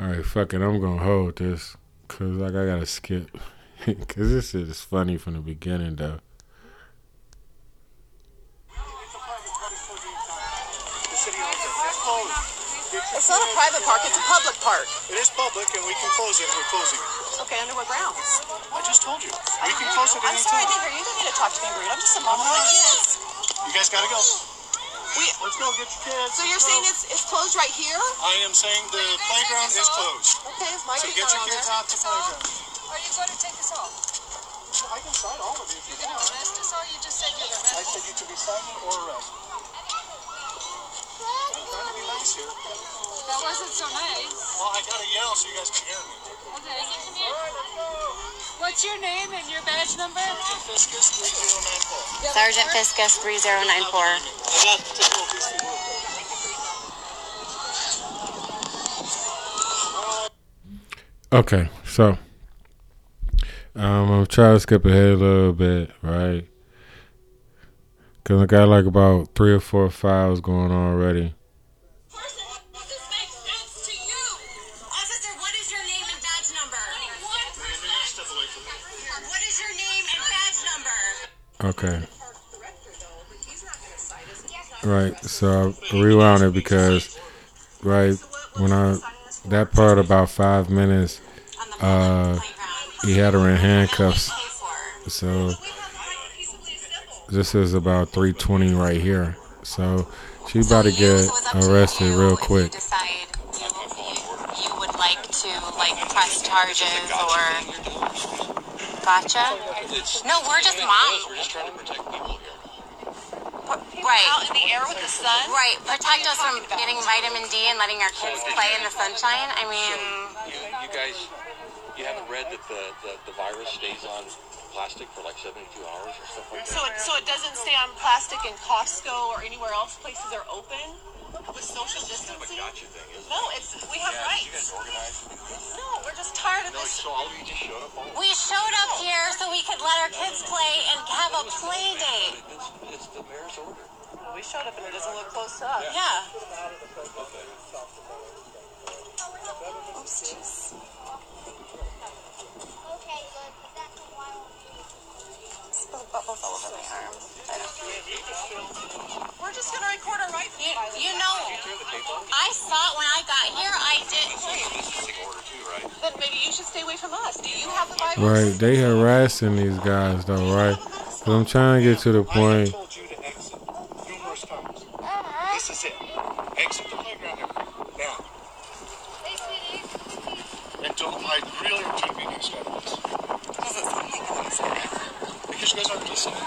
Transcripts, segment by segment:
All right, fuck it. I'm gonna hold this because like I gotta skip because this shit is funny from the beginning though. It's not a private park, it's a public park. It is public and we can close it. We're closing it. Okay, under what grounds? I just told you. We can close it I'm sorry, I didn't hear you. You don't need to talk to me rude. I'm just a mom with my kids. You guys gotta go. We, Let's go get your kids. so you're saying it's it's closed right here? I am saying the playground is closed. Okay, is my So get your kids there? out to playground. Are you going to take us off? I can sign all of you if you You're going to want. arrest us, all? you just said you're I arrested? said you to be cited or arrested. I'm trying to be nice here. That wasn't so nice. Well, I gotta yell so you guys can hear me. Okay. What's your name and your badge number? Fiscus 3094. Sergeant Fiscus 3094. I got to take a little piece of wood. Okay, so um, I'm gonna try to skip ahead a little bit, right? Cause I got like about three or four files going on already. This makes sense to you. Officer, what is your name and badge number? What is your name and badge number? Okay. Right, so I rewound it because, right, when I, that part about five minutes, uh, he had her in handcuffs. So this is about 320 right here. So she about to get arrested real quick. Decide you, you, you would like to like press charges or gotcha? No, we're just moms. We're just trying to protect people here. Right. Out in the air with the sun? Right, protect us from getting vitamin D and letting our kids play in the sunshine. I mean, You, you guys, you haven't read that the, the, the virus stays on plastic for like 72 hours or stuff like that? So it, so it doesn't stay on plastic in Costco or anywhere else places are open with social distancing? Gotcha thing, isn't? No, it's we have Yeah, you guys rights. No, we're just tired of No, this. so all of you just showed up all we showed up here so we could let our kids play and have a play date. It's, it's the mayor's order. We showed up and it doesn't look close to us. Yeah. Bubbles all over my arm. We're just gonna record our rights. You, you know, I saw it when I got here. I did. Big order too, right? Then maybe you should stay away from us. Do you have the virus? Right, they harassing these guys though, right? But I'm trying to get to the point. told you to exit numerous times. This is it. Exit the playground now. And don't, I really am trying to be nice about this. Because you guys aren't listening.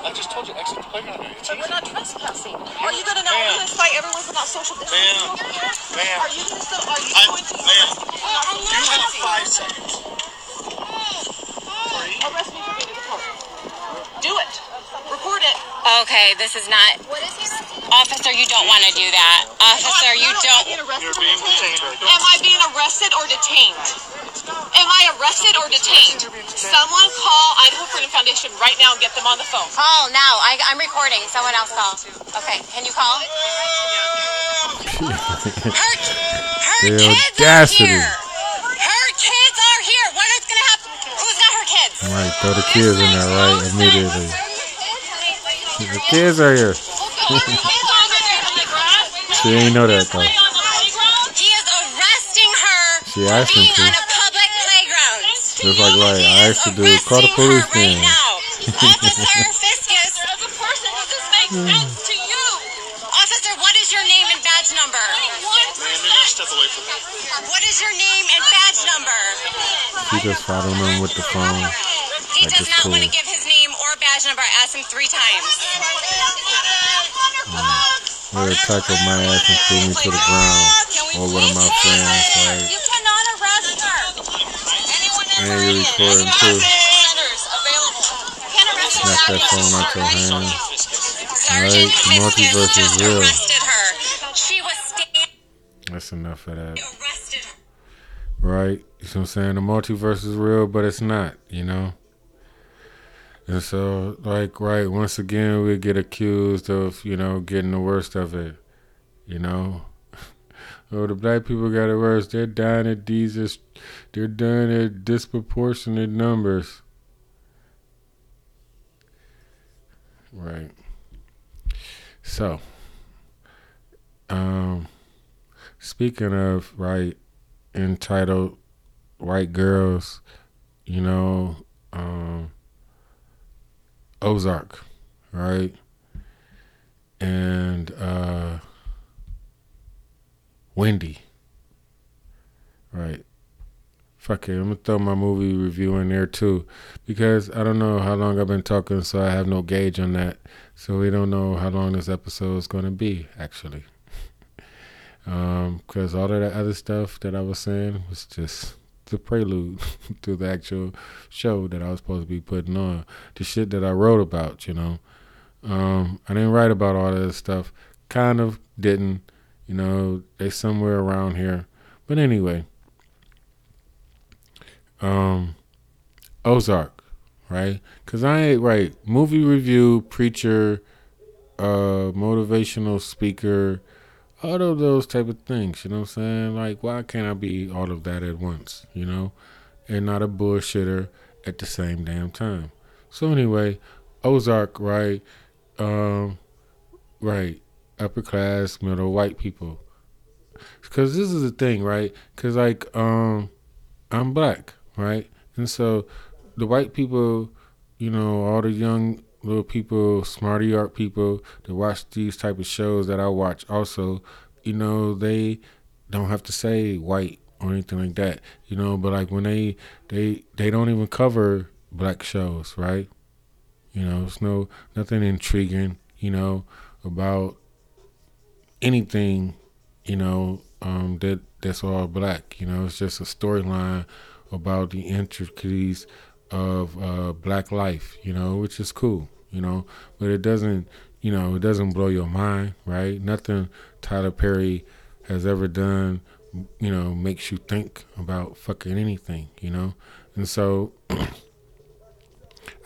I just told you exit the playground now. It's But we're easy. not trespassing. Are you gonna now Ma'am. we're gonna fight everyone's about social distancing? Ma'am. Ma'am. Are you gonna still are you I'm, going to ma'am, We're not you have distancing. five seconds. Three. Arrest me for being a park. Do it. Record it. Okay, this is not. Officer, you don't want to do that. Officer, you No, no, don't. I'm You're being detained right now. Am I being arrested or detained? Am I arrested or detained? Someone call Idaho Freedom Foundation right now and get them on the phone. Call now. I, I'm recording. Someone else call. Okay, can you call? Her, her The kids audacity. are here. Her kids are here. What is gonna happen? Who's not her kids? Right, throw the kids in there right immediately. The kids are here. She ain't know that though. He is arresting her She asked him to. on a public. Just like right, I asked her to Arresting call the police right then. now. Officer Fiscus, As a person, does this make sense to you? officer, what is your name and badge number? Ma'am, you're gonna step away from me. What is your name and badge number? She just followed him with the phone. He Like does it's not want to give his name or badge number. I asked him three times. They tackled my ass and threw me to the ground. Or one of my friends, like, You cannot arrest her. Anyone and you recording too. Can't arrest her. Snap that phone out your hand. Sergeant Right, the multiverse is real. arrested her. She was standing. That's enough of that. Right? You see what I'm saying? The multiverse is real, but it's not, you know? And so, like, right, once again, we get accused of, you know, getting the worst of it, you know? Oh, the black people got it worse. They're dying at these. They're dying at disproportionate numbers. Right. So, um, speaking of right, entitled white girls, you know, um, Ozark, right, and uh, Wendy, right. Fuck it, I'm gonna throw my movie review in there too, because I don't know how long I've been talking, so I have no gauge on that. So we don't know how long this episode is gonna be, actually. Because um, all of that other stuff that I was saying was just the prelude to the actual show that I was supposed to be putting on. The shit that I wrote about, you know. Um, I didn't write about all this stuff. Kind of didn't, you know. They somewhere around here, but anyway um, Ozark, right? Cause I ain't right movie review, preacher, uh, motivational speaker, all of those type of things. You know what I'm saying? Like, why can't I be all of that at once? You know, and not a bullshitter at the same damn time. So anyway, Ozark, right? Um, right, upper class, middle, white people. Because this is the thing, right? Because like, um, I'm black, right? And so the white people, you know, all the young little people, smarty art people that watch these type of shows that I watch also, you know, they don't have to say white or anything like that, you know, but like when they they they don't even cover black shows, right? You know, it's no nothing intriguing, you know, about anything, you know, um, that that's all black. You know, it's just a storyline about the intricacies of uh, black life, you know, which is cool, you know, but it doesn't, you know, it doesn't blow your mind, right? Nothing Tyler Perry has ever done, you know, makes you think about fucking anything, you know, and so.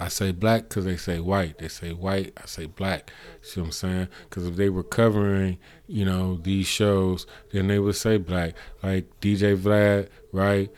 I say black because they say white. They say white, I say black. See what I'm saying? Because if they were covering, you know, these shows, then they would say black. Like DJ Vlad, right?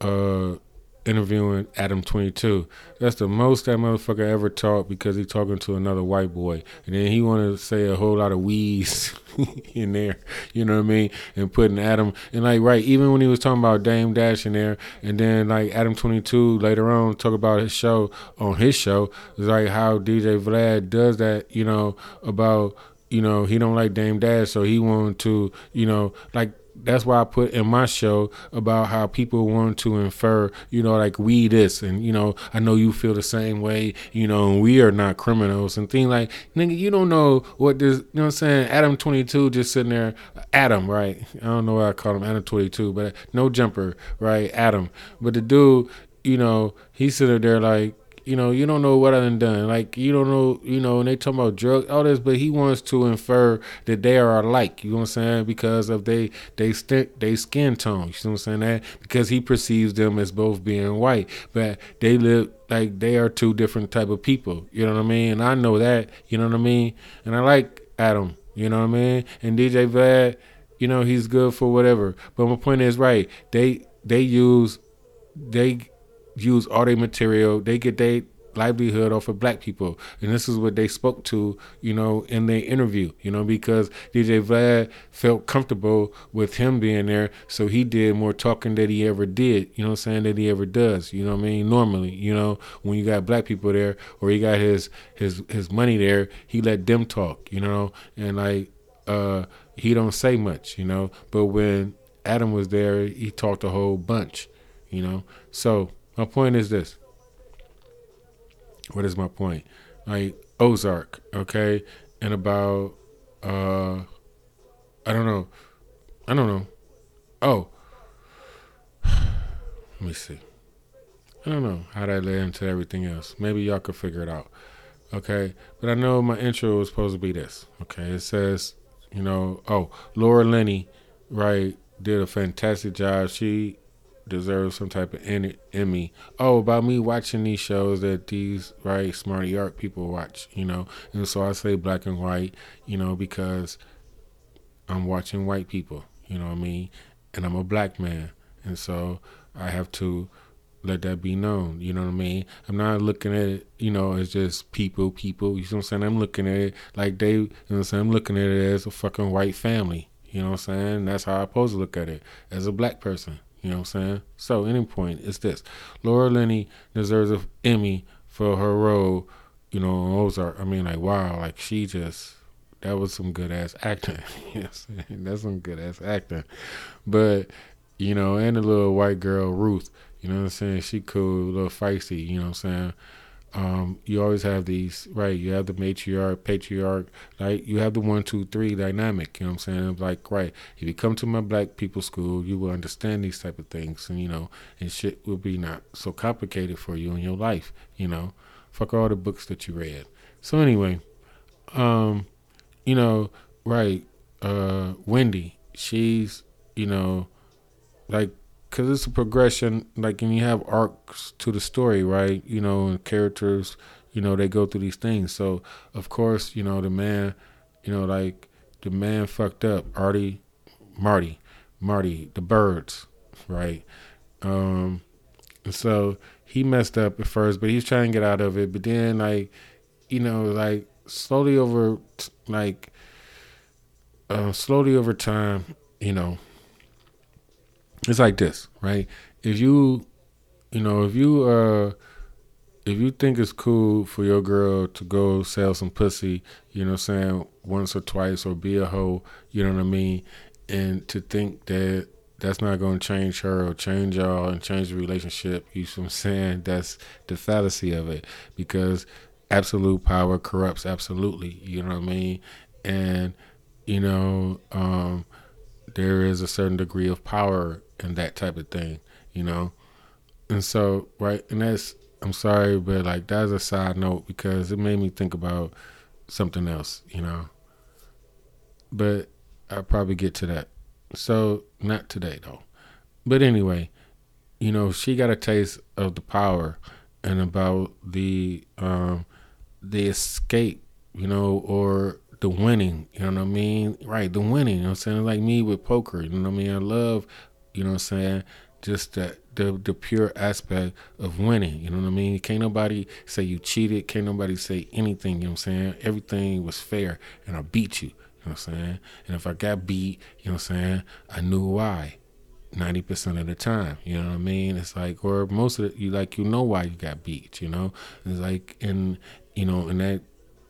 uh, interviewing Adam 22. That's the most that motherfucker ever talked because he talking to another white boy. And then he wanted to say a whole lot of wheeze in there, you know what I mean? And putting Adam, and like, right, even when he was talking about Dame Dash in there, and then like Adam 22 later on talk about his show, on his show, it's like how DJ Vlad does that, you know, about, you know, he don't like Dame Dash, so he wanted to, you know, like that's why I put in my show about how people want to infer, you know, like we this and you know, I know you feel the same way, you know, and we are not criminals and things like nigga, you don't know what this you know what I'm saying? Adam twenty two just sitting there Adam, right? I don't know why I call him Adam twenty two, but no jumper, right? Adam. But the dude, you know, he's sitting there like you know, you don't know what I done done. Like you don't know, you know, and they talking about drugs, all this, but he wants to infer that they are alike. You know what I'm saying? Because of they they st- they skin tone. You know what I'm saying? That because he perceives them as both being white, but they live like they are two different type of people. You know what I mean? And I know that. You know what I mean? And I like Adam. You know what I mean? And DJ Vlad, you know, he's good for whatever. But my point is right. They they use they use all their material. They get their livelihood off of black people. And this is what they spoke to, you know, in their interview, you know, because DJ Vlad felt comfortable with him being there. So he did more talking than he ever did, you know I'm saying, that he ever does. You know what I mean? Normally, you know, when you got black people there or he got his his his money there, he let them talk, you know, and like uh he don't say much, you know. But when Adam was there, he talked a whole bunch, you know. So my point is this. What is my point? Like Ozark, okay? And about uh I don't know. I don't know. Oh. Let me see. I don't know how that led into everything else. Maybe y'all could figure it out. Okay? But I know my intro was supposed to be this. Okay? It says, you know, oh, Laura Linney, right, did a fantastic job. She deserves some type of Emmy. Oh, about me watching these shows that these right smarty art people watch, you know. And so I say black and white, you know, because I'm watching white people. You know what I mean? And I'm a black man, and so I have to let that be known. You know what I mean? I'm not looking at it, you know, as just people, people. You know what I'm saying? I'm looking at it like they, you know what I'm saying? I'm looking at it as a fucking white family. You know what I'm saying? That's how I'm supposed to look at it as a black person. You know what I'm saying? So, any point, it's this. Laura Linney deserves an Emmy for her role, you know, Ozark. I mean, like, wow, like, she just, that was some good ass acting. yes, that's some good ass acting. But, you know, and the little white girl, Ruth, you know what I'm saying? She cool, a little feisty, you know what I'm saying? Um, you always have these, right? You have the matriarch, patriarch, like you have the one, two, three dynamic, you know what I'm saying? Like, right, if you come to my black people school, you will understand these type of things, and you know, and shit will be not so complicated for you in your life, you know? Fuck all the books that you read. So anyway, um, you know, right, uh, Wendy, she's, you know, like because it's a progression like and you have arcs to the story right? You know and characters you know they go through these things. So of course you know the man you know like the man fucked up artie marty marty the Byrdes right? Um and so he messed up at first but he's trying to get out of it. But then like you know like slowly over like uh slowly over time you know it's like this, right? If you, you know, if you uh, if you think it's cool for your girl to go sell some pussy, you know, what I'm saying once or twice or be a hoe, you know what I mean, and to think that that's not going to change her or change y'all and change the relationship, you know what I'm saying? That's the fallacy of it because absolute power corrupts absolutely, you know what I mean? And, you know, um, there is a certain degree of power in that type of thing, you know. And so, right, and that's I'm sorry, but like that's a side note because it made me think about something else, you know. But I'll probably get to that. So not today though. But anyway, you know, she got a taste of the power and about the um the escape, you know, or the winning, you know what I mean? Right, the winning, you know what I'm saying? Like me with poker, you know what I mean? I love you know what I'm saying? Just that the the pure aspect of winning. You know what I mean? Can't nobody say you cheated. Can't nobody say anything. You know what I'm saying? Everything was fair, and I beat you. You know what I'm saying? And if I got beat, you know what I'm saying? I knew why. Ninety percent of the time, you know what I mean. It's like, or most of it, you like, you know why you got beat. You know, it's like, and you know, and that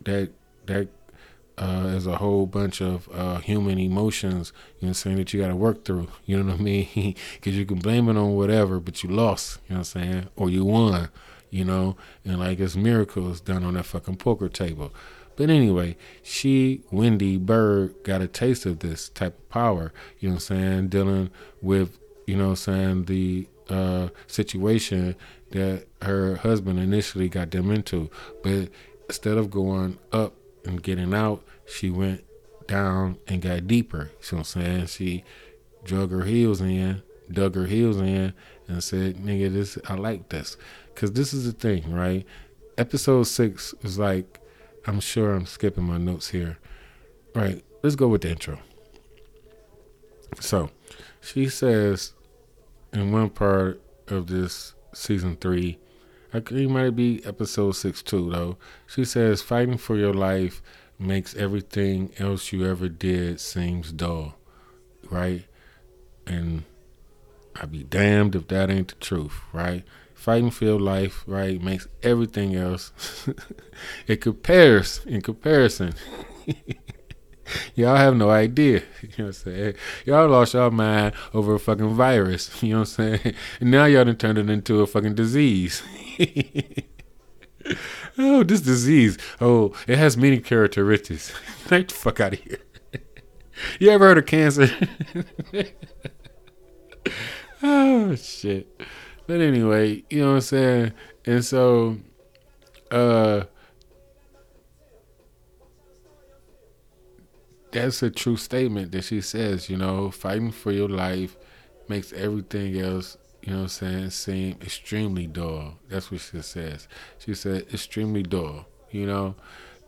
that that uh, as a whole bunch of uh, human emotions, you know, saying that you got to work through. You know what I mean? Because you can blame it on whatever, but you lost. You know what I'm saying? Or you won. You know, and like it's miracles done on that fucking poker table. But anyway, she, Wendy Byrde, got a taste of this type of power. You know what I'm saying? Dealing with, you know what I'm saying, the uh, situation that her husband initially got them into. But instead of going up and getting out, she went down and got deeper. You see what I'm saying? She drug her heels in, dug her heels in, and said, "Nigga, this I like this." Cause this is the thing, right? Episode six is like, I'm sure I'm skipping my notes here. Right, let's go with the intro. So, she says in one part of this season three, I think it might be episode six too, though. She says, "Fighting for your life." makes everything else you ever did seems dull, right? And I'd be damned if that ain't the truth, right? Fighting for your life, right, makes everything else. it compares in comparison. Y'all have no idea. You know what I'm saying? Y'all lost your mind over a fucking virus. You know what I'm saying? And now y'all done turned it into a fucking disease. oh, this disease. Oh, it has many characteristics. Get the fuck out of here. you ever heard of cancer? oh shit. But anyway, you know what I'm saying? And so uh that's a true statement that she says, you know, fighting for your life makes everything else you know what I'm saying, seem extremely dull. That's what she says. She said extremely dull, you know?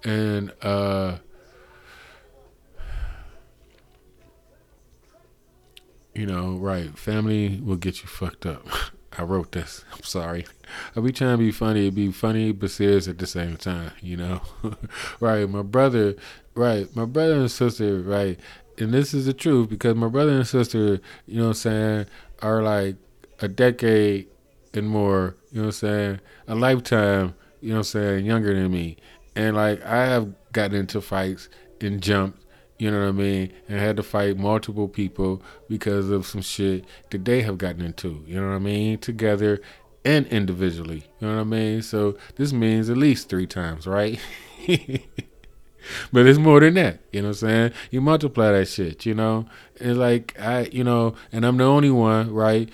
And uh you know, right? Family will get you fucked up. I wrote this. I'm sorry. I be trying to be funny. It'd be funny but serious at the same time, you know? right. My brother, right. My brother and sister, right. And this is the truth because my brother and sister, you know what I'm saying, are like a decade and more, you know what I'm saying, a lifetime, you know what I'm saying, younger than me. And like I have gotten into fights and jumped you know what I mean, and had to fight multiple people because of some shit that they have gotten into, you know what I mean, together and individually, you know what I mean? So this means at least three times, right? but it's more than that, you know what I'm saying? You multiply that shit, you know? And like I, you know, and I'm the only one, right?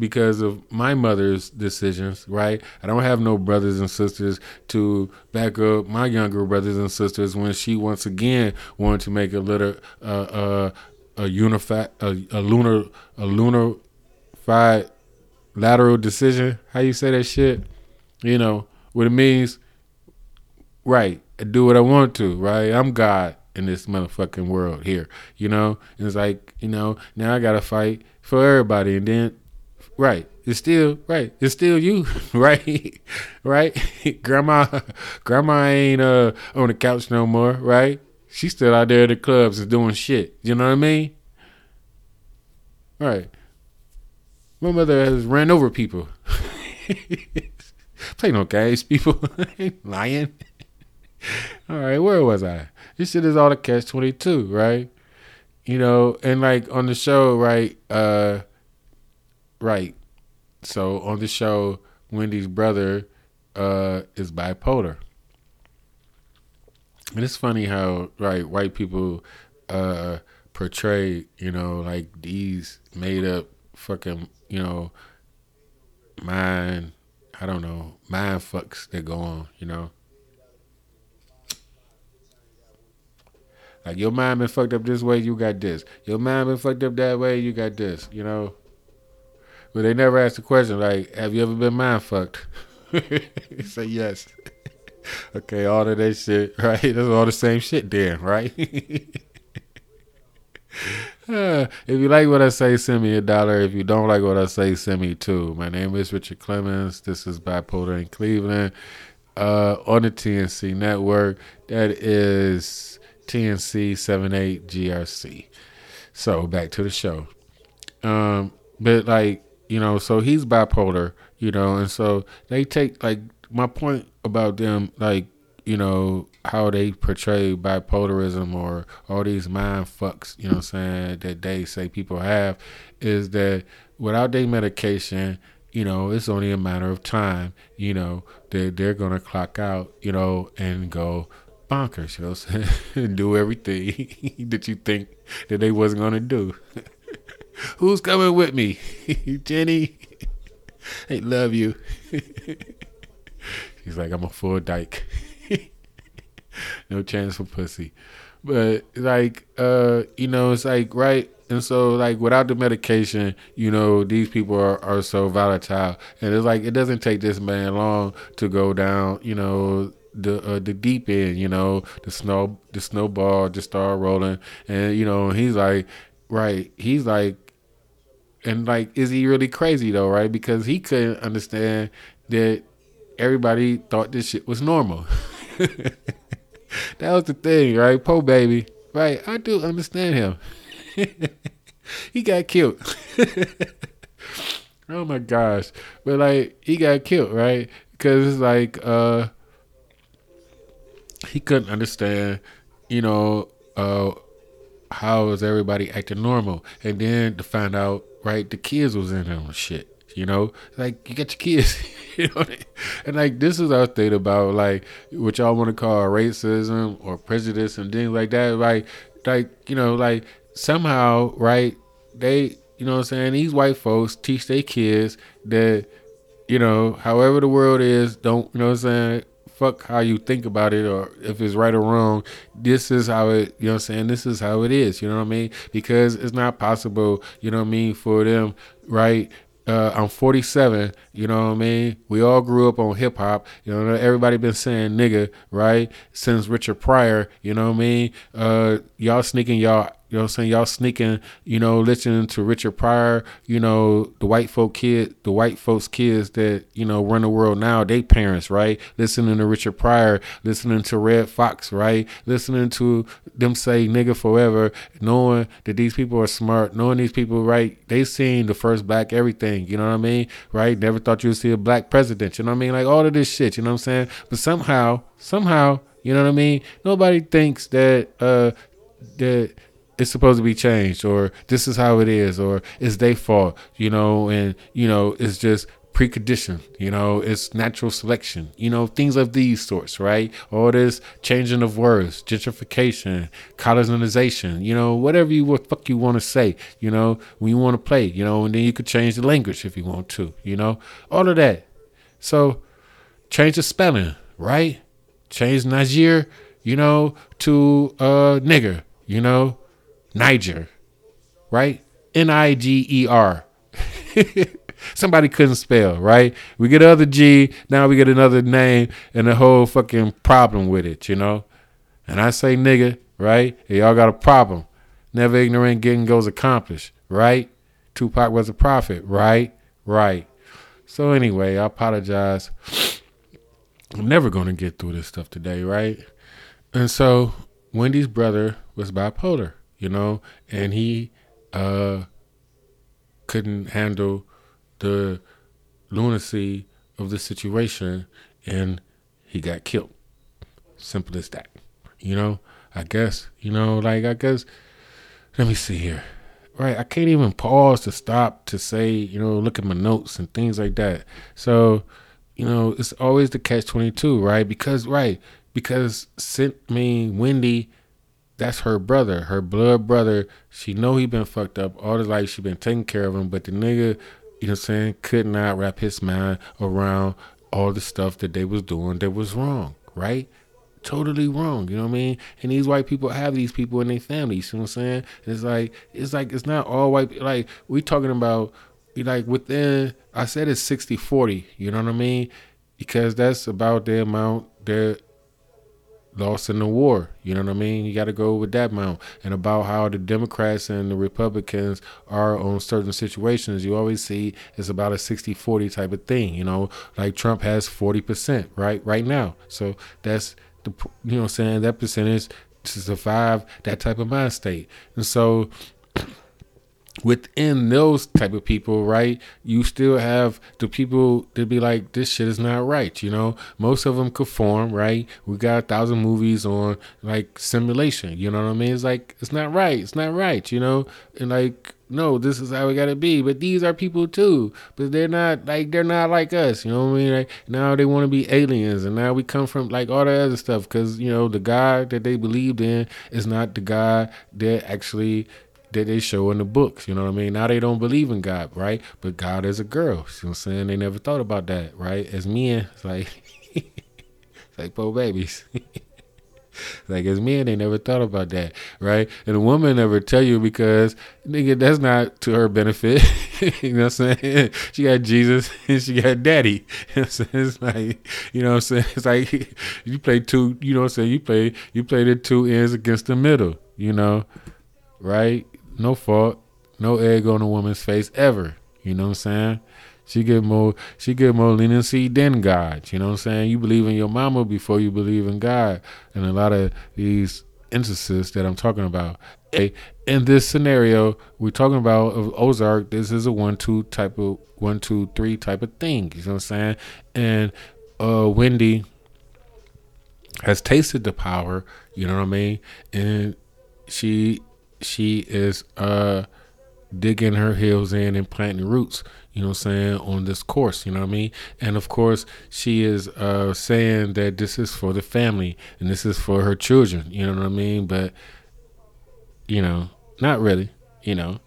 Because of my mother's decisions, right? I don't have no brothers and sisters to back up my younger brothers and sisters when she once again wanted to make a little uh, uh, a unified a, lunar a lunar a lunarified lateral decision. How you say that shit? You know what it means? Right. I do what I want to. Right. I'm God in this motherfucking world here. You know. And it's like you know now I gotta fight for everybody, and then Right. It's still right. It's still you, right? right? grandma grandma ain't uh on the couch no more, right? She's still out there at the clubs and doing shit. You know what I mean? Right. My mother has ran over people. Play no games, people. lying. all right, where was I? This shit is all the catch twenty two, right? You know, and like on the show, right, uh Right. So on the show, Wendy's brother uh, is bipolar. And it's funny how right white people uh, portray, you know, like these made up fucking, you know, mind, I don't know, mind fucks that go on, you know. Like your mind been fucked up this way, you got this. Your mind been fucked up that way, you got this, you know. But they never ask the question like, "Have you ever been mind fucked?" Say yes. okay, all of that shit, right? That's all the same shit, then, right? if you like what I say, send me a dollar. If you don't like what I say, send me two. My name is Richard Clemens. This is Bipolar in Cleveland uh, on the TNC network. That is TNC 78 GRC. So back to the show. Um, but like you know, so he's bipolar, you know, and so they take like my point about them, like, you know, how they portray bipolarism or all these mind fucks, you know I'm saying, that they say people have, is that without their medication, you know, it's only a matter of time, you know, that they're gonna clock out, you know, and go bonkers, you know what saying? do everything that you think that they wasn't gonna do. Who's coming with me? Jenny. I love you. She's like, I'm a full dyke. no chance for pussy. But like, uh, you know, it's like right and so like without the medication, you know, these people are, are so volatile. And it's like it doesn't take this man long to go down, you know, the uh, the deep end, you know, the snow the snowball just start rolling and you know, he's like right, he's like and like, is he really crazy though, right? Because he couldn't understand that everybody thought this shit was normal. that was the thing, right? Po baby, right? I do understand him. he got killed. oh my gosh, but like he got killed, right? Because it's like uh, he couldn't understand, you know, uh, how is everybody acting normal, and then to find out right? The kids was in him shit. You know, like you got your kids, you know, and like this is our thing about like what y'all want to call racism or prejudice and things like that. Like, like you know, like somehow, right? They, you know, what I'm saying these white folks teach their kids that, you know, however the world is, don't, you know, what I'm saying fuck how you think about it or if it's right or wrong. This is how it, you know what I'm saying? This is how it is, you know what I mean? Because it's not possible, you know what I mean, for them, right? Uh, I'm 47. You know what I mean? We all grew up on hip hop. You know, everybody been saying nigga, right? Since Richard Pryor. You know what I mean? Uh, y'all sneaking y'all You know what I'm saying? Y'all sneaking, you know, listening to Richard Pryor, you know, the white folk kid, the white folks kids that, you know, run the world now, they parents, right? Listening to Richard Pryor, listening to Redd Foxx, right? Listening to them say nigga forever, knowing that these people are smart, knowing these people, right? They seen the first black everything, you know what I mean? Right? Never thought you'd see a black president, you know what I mean? Like all of this shit, you know what I'm saying? But somehow, somehow, you know what I mean? Nobody thinks that uh that it's supposed to be changed or this is how it is or it's their fault, you know, and you know, it's just precondition, you know, it's natural selection, you know, things of these sorts, right? All this changing of words, gentrification, colonization, you know, whatever you what fuck you want to say, you know, when you want to play, you know, and then you could change the language if you want to, you know, all of that. So change the spelling, right? Change Niger, you know, to uh nigger, you know, Niger, right? N I G E R. Somebody couldn't spell, right? We get other G, now we get another name and a whole fucking problem with it, you know? And I say nigga, right? Hey, y'all got a problem. Never ignorant getting goes accomplished, right? Tupac was a prophet, right? Right. So anyway, I apologize. I'm never gonna get through this stuff today, right? And so Wendy's brother was bipolar, you know, and he uh couldn't handle the lunacy of the situation and he got killed. Simple as that. You know, I guess, you know, like I guess let me see here. Right, I can't even pause to stop to say, you know, look at my notes and things like that. So, you know, it's always the catch twenty two, right? Because right, because I mean Wendy, that's her brother, her blood brother. She know he been fucked up all his life. She been taking care of him, but the nigga, you know, what I'm saying, could not wrap his mind around all the stuff that they was doing that was wrong, right? Totally wrong, you know what I mean? And these white people have these people in their families, you know what I'm saying? It's like it's like it's not all white. Like we talking about, like within. I said it's 60-40, You know what I mean? Because that's about the amount that lost in the war. You know what I mean? You got to go with that amount. And about how the Democrats and the Republicans are on certain situations, you always see it's about a 60 40 type of thing. You know, like Trump has 40%, right? Right now. So that's the, you know I'm saying? That percentage to survive that type of mind state. And so within those type of people, right, you still have the people that be like, this shit is not right. You know, most of them conform, right? We got a thousand movies on like simulation. You know what I mean? It's like it's not right. It's not right. You know, and like no, this is how we gotta be. But these are people too. But they're not like they're not like us. You know what I mean? Like now they want to be aliens, and now we come from like all the other stuff because you know the God that they believed in is not the God that actually that they show in the books. You know what I mean? Now they don't believe in God, right? But God is a girl. You know what I'm saying? They never thought about that, right? As men, it's like it's like poor babies. like as men, they never thought about that, right? And a woman never tell you because nigga, that's not to her benefit. you know what I'm saying? She got Jesus and she got daddy. You know what I'm saying? It's like you know what I'm saying? It's like you play two, you know what I'm saying? You play you play the two ends against the middle, you know, right? No fault, no egg on a woman's face ever. You know what I'm saying? She get more she get more leniency than God. You know what I'm saying? You believe in your mama before you believe in God. And a lot of these instances that I'm talking about. In this scenario, we're talking about Ozark, this is a one two type of one, two, three type of thing. You know what I'm saying? And uh Wendy has tasted the power, you know what I mean? And she she is uh digging her heels in and planting roots, you know what I'm saying, on this course, you know what I mean? And of course, she is uh saying that this is for the family and this is for her children, you know what I mean? But you know, not really, you know.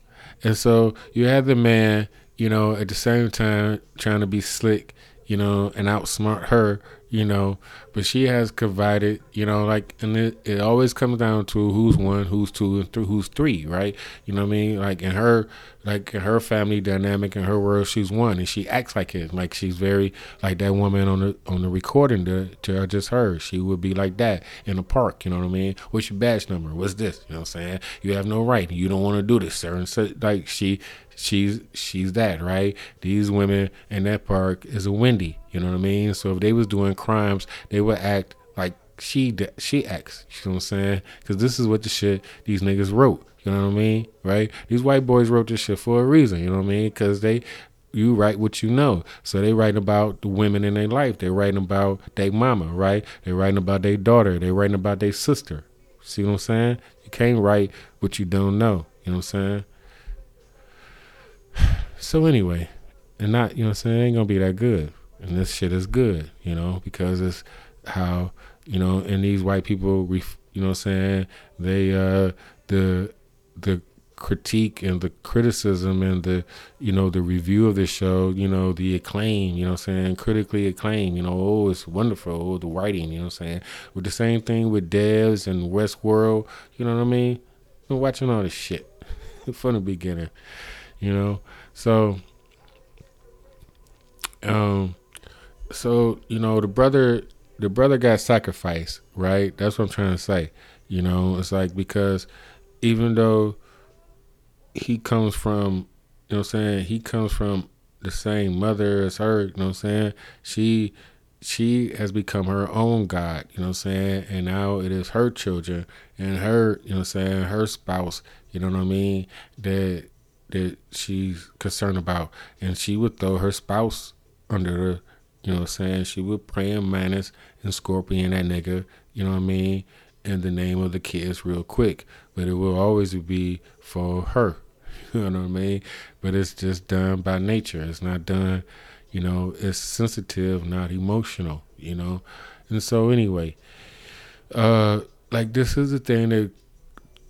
And so you have the man, you know, at the same time trying to be slick, you know, and outsmart her, you know, but she has provided, you know, like, and it, it always comes down to who's one, who's two, and th- who's three, right? You know what I mean? Like in her, like in her family dynamic, in her world, she's one, and she acts like it, like she's very like that woman on the on the recording to, to just heard. She would be like that in the park, you know what I mean? What's your badge number? What's this? You know what I'm saying? You have no right. You don't want to do this, sir. And so, like she she's she's that right these women in that park is a wendy you know what i mean so if they was doing crimes they would act like she d- she acts you know what i'm saying because this is what the shit these niggas wrote you know what i mean right these white boys wrote this shit for a reason you know what i mean because they you write what you know. So they writing about the women in their life. They writing about their mama, right? They writing about their daughter. They writing about their sister. See what I'm saying? You can't write what you don't know. You know what I'm saying? So anyway, and not you know what I'm saying, it ain't gonna be that good. And this shit is good, you know, because it's how, you know, and these white people ref, you know what I'm saying, they uh the the critique and the criticism and the you know the review of the show you know the acclaim you know what i'm saying? Critically acclaimed you know oh it's wonderful oh the writing you know what i'm saying? With the same thing with devs and westworld you know what i mean? Been watching all this shit from the beginning you know? So um so you know the brother the brother got sacrificed right? That's what i'm trying to say. You know it's like because even though he comes from you know I'm saying? He comes from the same mother as her you know what I'm saying? She she has become her own god you know what I'm saying? And now it is her children and her you know I'm saying? Her spouse you know what I mean? That that she's concerned about. And she would throw her spouse under the you know what I'm saying she would praying mantis and scorpion that nigga you know what I mean in the name of the kids real quick but it will always be for her you know what I mean? But it's just done by nature. It's not done, you know, it's sensitive, not emotional, you know? And so anyway, uh like this is the thing that,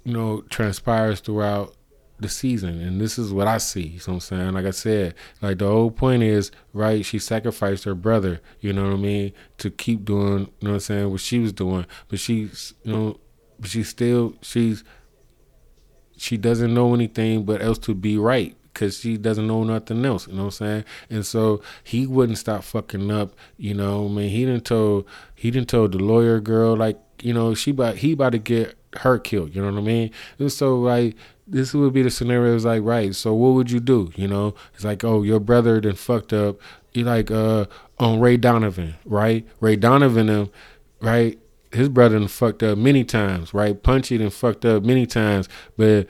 you know, transpires throughout the season and this is what I see. So I'm saying, like I said, like the whole point is, right, she sacrificed her brother, you know what I mean, to keep doing, you know what I'm saying, what she was doing. But she's you know, but she's still she's she doesn't know anything but else to be right because she doesn't know nothing else. You know what I'm saying? And so he wouldn't stop fucking up. You know, I mean, he didn't told he didn't told the lawyer girl like you know she about he about to get her killed. You know what I mean? And so like this would be the scenario. Is like right. So what would you do? You know, it's like oh your brother then fucked up. You like uh on Ray Donovan, right? Ray Donovan him, right? his brother done fucked up many times, right? Bunchy done fucked up many times, but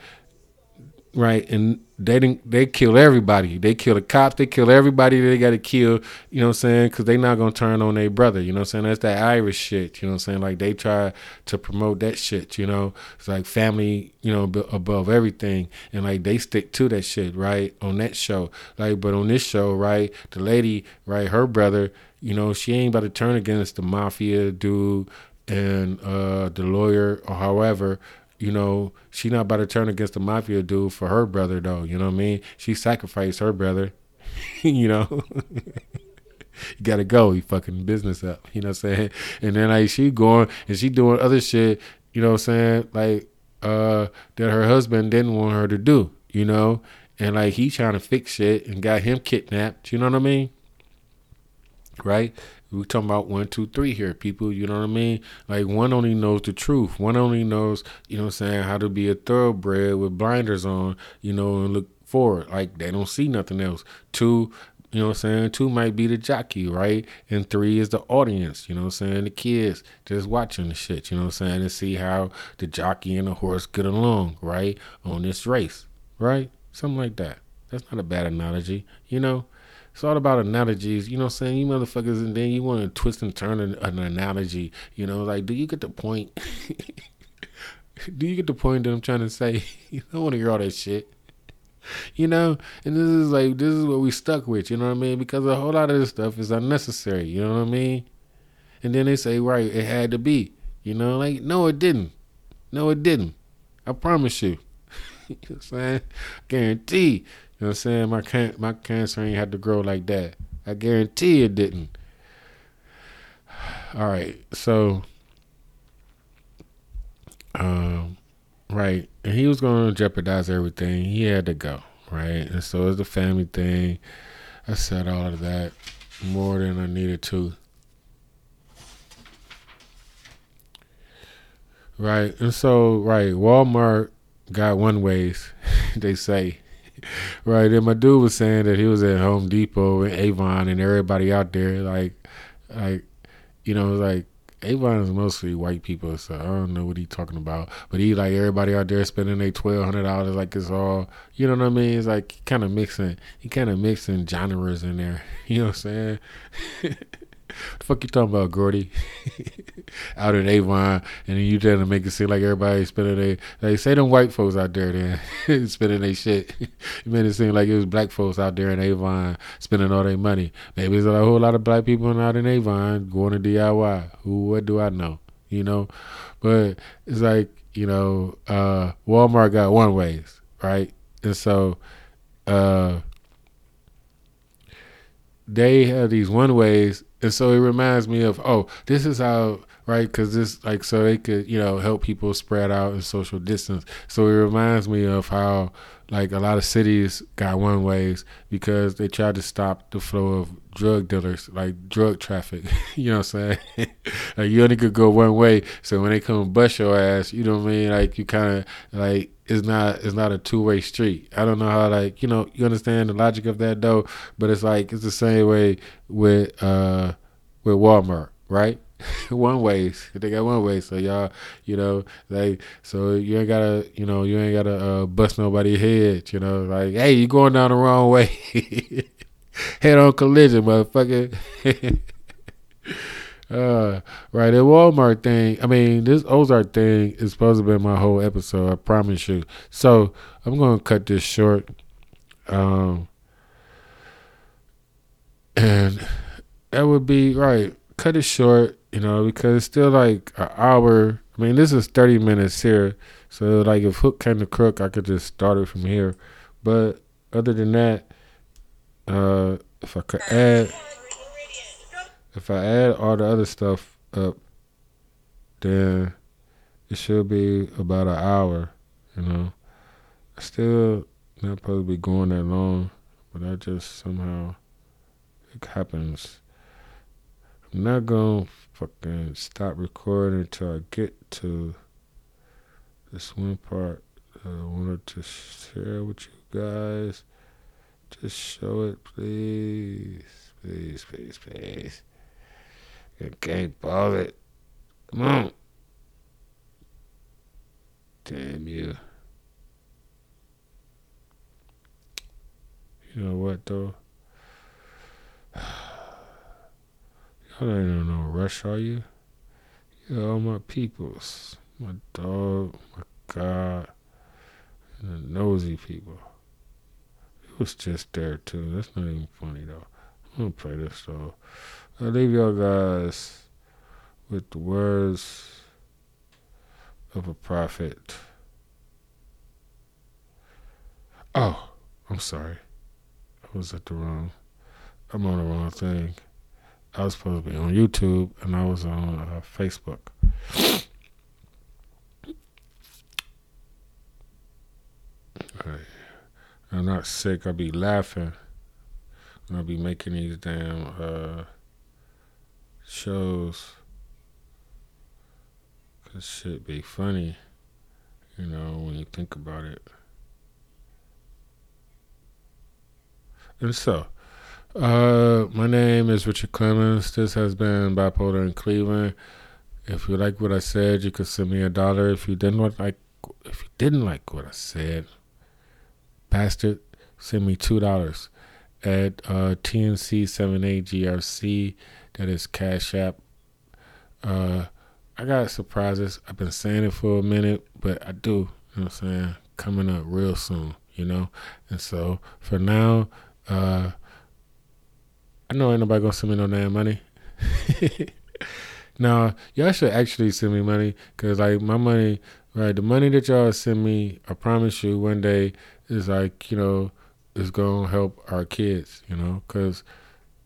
right, and they didn't. They kill everybody. They kill the cops. They kill everybody. That they got to kill. You know what I'm saying? Because they not gonna turn on their brother. You know what I'm saying? That's that Irish shit. You know what I'm saying? Like they try to promote that shit. You know, it's like family. You know, above everything, and like they stick to that shit, right? On that show, like, but on this show, right, the lady, right, her brother. You know, she ain't about to turn against the mafia dude and uh, the lawyer or however, you know, she not about to turn against the mafia dude for her brother though. You know what I mean? She sacrificed her brother. you know. you gotta go. You fucking business up. You know what I'm saying? And then like she going and she doing other shit, you know what I'm saying? Like uh that her husband didn't want her to do, you know? And like he trying to fix shit and got him kidnapped, you know what I mean? Right? We talking about one, two, three here, people. You know what I mean? Like one only knows the truth. One only knows, you know what I'm saying, how to be a thoroughbred with blinders on, you know, and look forward. Like they don't see nothing else. Two, you know what I'm saying? Two might be the jockey, right? And three is the audience, you know what I'm saying? The kids just watching the shit, you know what I'm saying? And see how the jockey and the horse get along, right? On this race, right? Something like that. That's not a bad analogy, you know? It's all about analogies, you know what I'm saying? You motherfuckers, and then you want to twist and turn an, an analogy, you know? Like, do you get the point? do you get the point that I'm trying to say? you don't want to hear all that shit. You know, and this is like this is what we stuck with, you know what I mean? Because a whole lot of this stuff is unnecessary, you know what I mean? And then they say, right, it had to be. You know, like, no, it didn't. No, it didn't. I promise you. you know what I'm saying? Guarantee know what I'm saying? My can- my cancer ain't had to grow like that. I guarantee it didn't. all right, so, um, right, and he was going to jeopardize everything. He had to go, right, and so it's a family thing. I said all of that more than I needed to. Right, and so right, Walmart got one ways, they say. Right, and my dude was saying that he was at Home Depot and Avon and everybody out there like like you know, like Avon is mostly white people, so I don't know what he talking about. But he like everybody out there spending their twelve hundred dollars like it's all you know what I mean? It's like kind of mixing he kind of mixing genres in there. You know what I'm saying? the fuck you talking about, Gordy? out in Avon, and then you trying to make it seem like everybody spending their like say them white folks out there then spending their shit. you made it seem like it was black folks out there in Avon spending all their money. Maybe there's a whole lot of black people out in Avon going to DIY. Who? What do I know? You know, but it's like you know, uh, Walmart got one ways, right? And so, uh, they have these one ways, and so it reminds me of oh, this is how right because this like so they could you know help people spread out and social distance. So it reminds me of how like a lot of cities got one ways because they tried to stop the flow of drug dealers, like drug traffic. you know what I'm saying? like you only could go one way. So when they come bust your ass, you know what I mean? Like you kind of like it's not it's not a two way street. I don't know how like you know you understand the logic of that though, but it's like it's the same way with uh with Walmart, right? one ways. They got one way. So y'all, you know, like so you ain't gotta, you know, you ain't gotta uh, bust nobody head. You know, like hey, you going down the wrong way. Head on collision, motherfucker. uh, right, the Walmart thing. I mean, this Ozark thing is supposed to be my whole episode. I promise you. So I'm gonna cut this short. Um, and that would be right. Cut it short you know, because it's still like an hour. I mean, this is 30 minutes here. So, like, if Hook came to Crook, I could just start it from here. But other than that, uh, if I could add, if I add all the other stuff up, then it should be about an hour, you know. I still not to be going that long, but I just somehow, it happens. I'm not to fucking stop recording until I get to this one part I wanted to share with you guys. Just show it, please. Please, please, please. You can't ball it. Come on. Damn you. You know what, though? Y'all ain't in no rush, are you? You're all my peoples. My dog, my God, and the nosy people. It was just there, too. That's not even funny, though. I'm gonna play this, though. I'll leave y'all guys with the words of a prophet. Oh, I'm sorry. I was at the wrong. I'm on the wrong thing. I was supposed to be on YouTube and I was on uh, Facebook. I'm not sick. I'll be laughing. I'll be making these damn uh, shows. Cause shit be funny, you know, when you think about it. And so, uh, my name is Richard Clemens. This has been Bipolar in Cleveland. If you like what I said, you could send me a dollar. If you didn't like, if you didn't like what I said, bastard, send me two dollars at uh, TNC78GRC. That is Cash App. Uh, I got surprises. I've been saying it for a minute, but I do. You know what I'm saying? Coming up real soon. You know, and so for now, uh I know ain't nobody gonna send me no damn money. now, y'all should actually send me money because, like, my money, right? The money that y'all send me, I promise you, one day is like, you know, is gonna help our kids, you know, because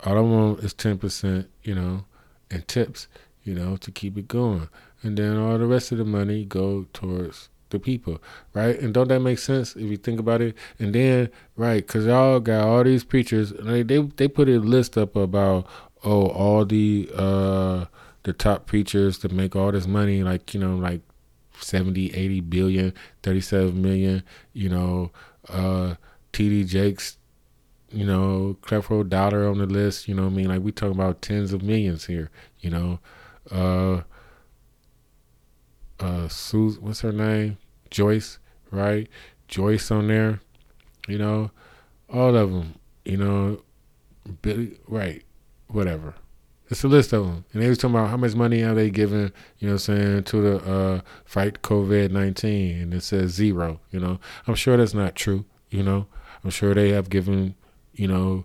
all I want is ten percent, you know, and tips, you know, to keep it going. And then all the rest of the money go towards the people, right? And don't that make sense if you think about it? And then, right, because y'all got all these preachers, and they, they they put a list up about oh all the uh the top preachers to make all this money, like you know, like 70, 80 billion, 37 million, you know, uh TD Jakes, you know, Creflo Dollar on the list, you know I mean? Like we talking about tens of millions here, you know. Uh uh Sue what's her name? Joyce, right? Joyce on there, you know, all of them, you know, Billy, right, whatever. It's a list of them, and they was talking about how much money are they giving, you know, what I'm saying to the uh, fight COVID nineteen, and it says zero. You know, I'm sure that's not true. You know, I'm sure they have given, you know,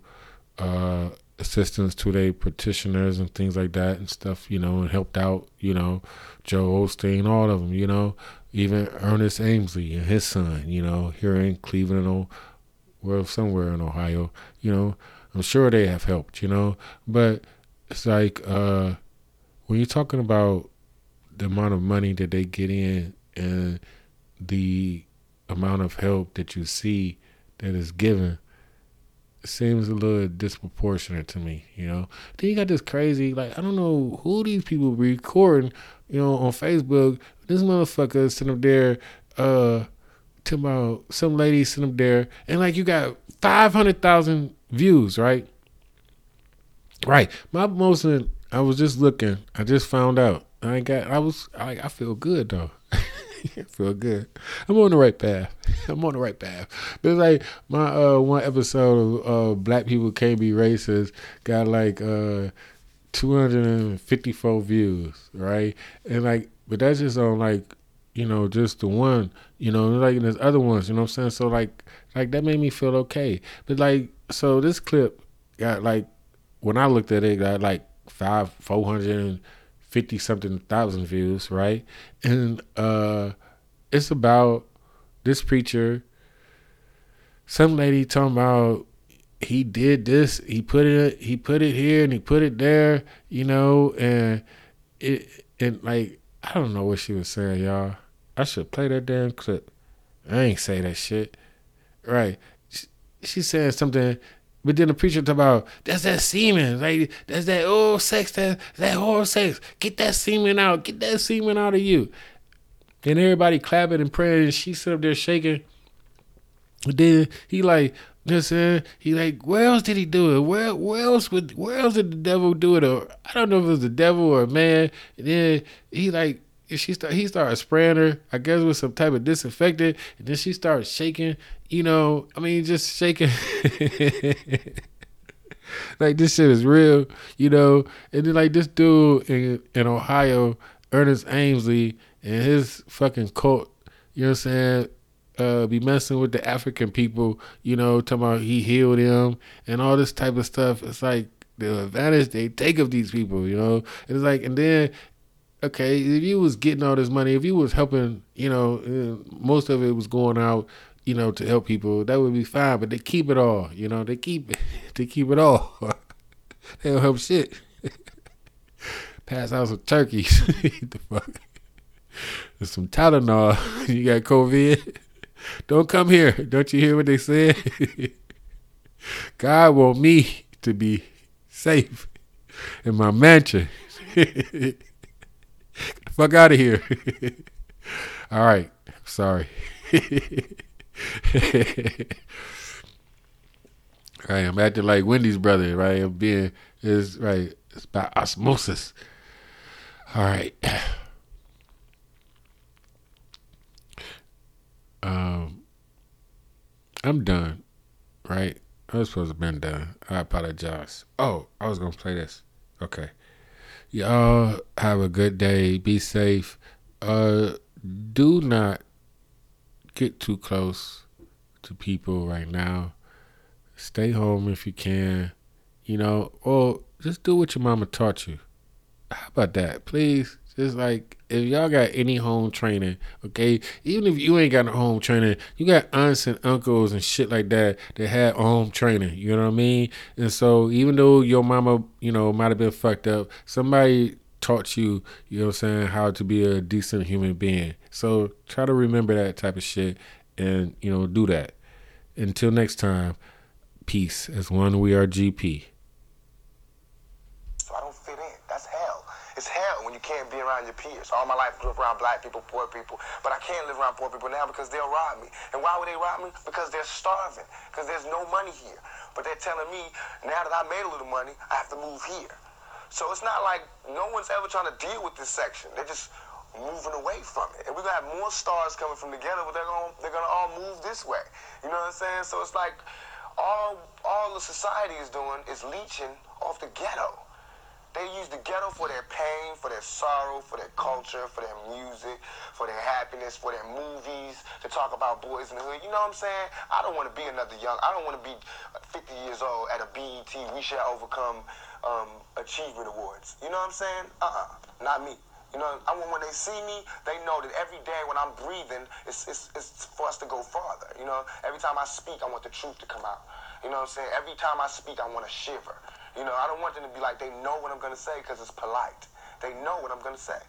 uh, assistance to their petitioners and things like that and stuff. You know, and helped out. You know, Joel Osteen, all of them. You know, even Ernest Angley and his son. You know, here in Cleveland or well, somewhere in Ohio. You know, I'm sure they have helped. You know, but it's like uh, when you're talking about the amount of money that they get in and the amount of help that you see that is given, seems a little disproportionate to me, you know. Then you got this crazy, like I don't know who these people recording, you know, on Facebook. This motherfucker sitting up there, uh, to about some lady sitting up there, and like you got five hundred thousand views, right? Right. My most I was just looking. I just found out. I got. I was. I feel good though. Feel good. I'm on the right path. I'm on the right path. But it's like my uh one episode of uh Black People Can't Be Racist got like uh 254 views, right? And like, but that's just on like, you know, just the one, you know, like there's other ones, you know what I'm saying? So like, like that made me feel okay. But like, so this clip got like when I looked at it, got like five, four hundred and fifty something thousand views, right? And uh it's about this preacher, some lady talking about he did this, he put it he put it here and he put it there, you know, and it and like I don't know what she was saying, y'all. I should play that damn clip. I ain't say that shit. Right. She, she's saying something but then the preacher talk about that's that semen, like that's that old sex, that that whole sex. Get that semen out, get that semen out of you. And everybody clapping and praying, and she sit up there shaking. But then he like, listen, he like, where else did he do it? Where where else would where else did the devil do it? Or I don't know if it was the devil or a man. And then he like she start he started spraying her, I guess with some type of disinfectant, and then she started shaking, you know, I mean just shaking like this shit is real, you know. And then like this dude in in Ohio, Ernest Angley and his fucking cult, you know what I'm saying? Uh, be messing with the African people, you know, talking about he healed them and all this type of stuff. It's like the advantage they take of these people, you know. It's like, and then okay, if you was getting all this money, if you was helping, you know, uh, most of it was going out, you know, to help people, that would be fine. But they keep it all, you know, they keep it, they keep it all. they don't help shit. Pass out some turkeys. the fuck? There's some Tylenol. you got COVID. Don't come here. Don't you hear what they said? God want me to be safe in my mansion. Fuck out of here. All right. Sorry. right, I'm acting like Wendy's brother, right? I'm being is right. It's by osmosis. All right. Um, I'm done. Right? I was supposed to have been done. I apologize. Oh, I was gonna play this. Okay. Y'all have a good day. Be safe. Uh, do not get too close to people right now. Stay home if you can. You know, or just do what your mama taught you. How about that, please? Just like if y'all got any home training, okay, even if you ain't got no home training, you got aunts and uncles and shit like that that had home training. You know what I mean? And so even though your mama, you know, might have been fucked up, somebody taught you, you know what I'm saying, how to be a decent human being. So try to remember that type of shit and, you know, do that. Until next time, peace. As one, we are GP. So I don't fit in. That's hell. It's hell can't be around your peers. All my life I grew up around black people, poor people, but I can't live around poor people now because they'll rob me. And why would they rob me? Because they're starving. Because there's no money here. But they're telling me now that I made a little money, I have to move here. So it's not like no one's ever trying to deal with this section. They're just moving away from it. And we're gonna have more stars coming from together, but they're gonna they're gonna all move this way. You know what I'm saying? So it's like all all the society is doing is leeching off the ghetto. They use the ghetto for their pain, for their sorrow, for their culture, for their music, for their happiness, for their movies, to talk about boys in the hood. You know what I'm saying? I don't want to be another young. I don't want to be 50 years old at a BET. We shall overcome um, achievement awards. You know what I'm saying? Uh-uh, not me. You know, I want when they see me, they know that every day when I'm breathing, it's, it's, it's for us to go farther. You know, every time I speak, I want the truth to come out. You know what I'm saying? Every time I speak, I want to shiver. You know, I don't want them to be like they know what I'm going to say because it's polite. They know what I'm going to say.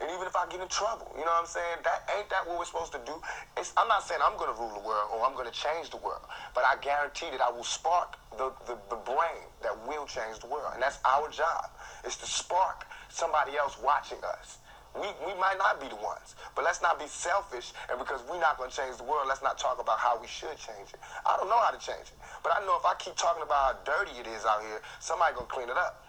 And even if I get in trouble, you know what I'm saying? That ain't that what we're supposed to do. It's, I'm not saying I'm going to rule the world or I'm going to change the world, but I guarantee that I will spark the, the, the brain that will change the world. And that's our job, is to spark somebody else watching us. We, we might not be the ones, but let's not be selfish. And because we're not going to change the world, let's not talk about how we should change it. I don't know how to change it, but I know if I keep talking about how dirty it is out here, somebody going to clean it up.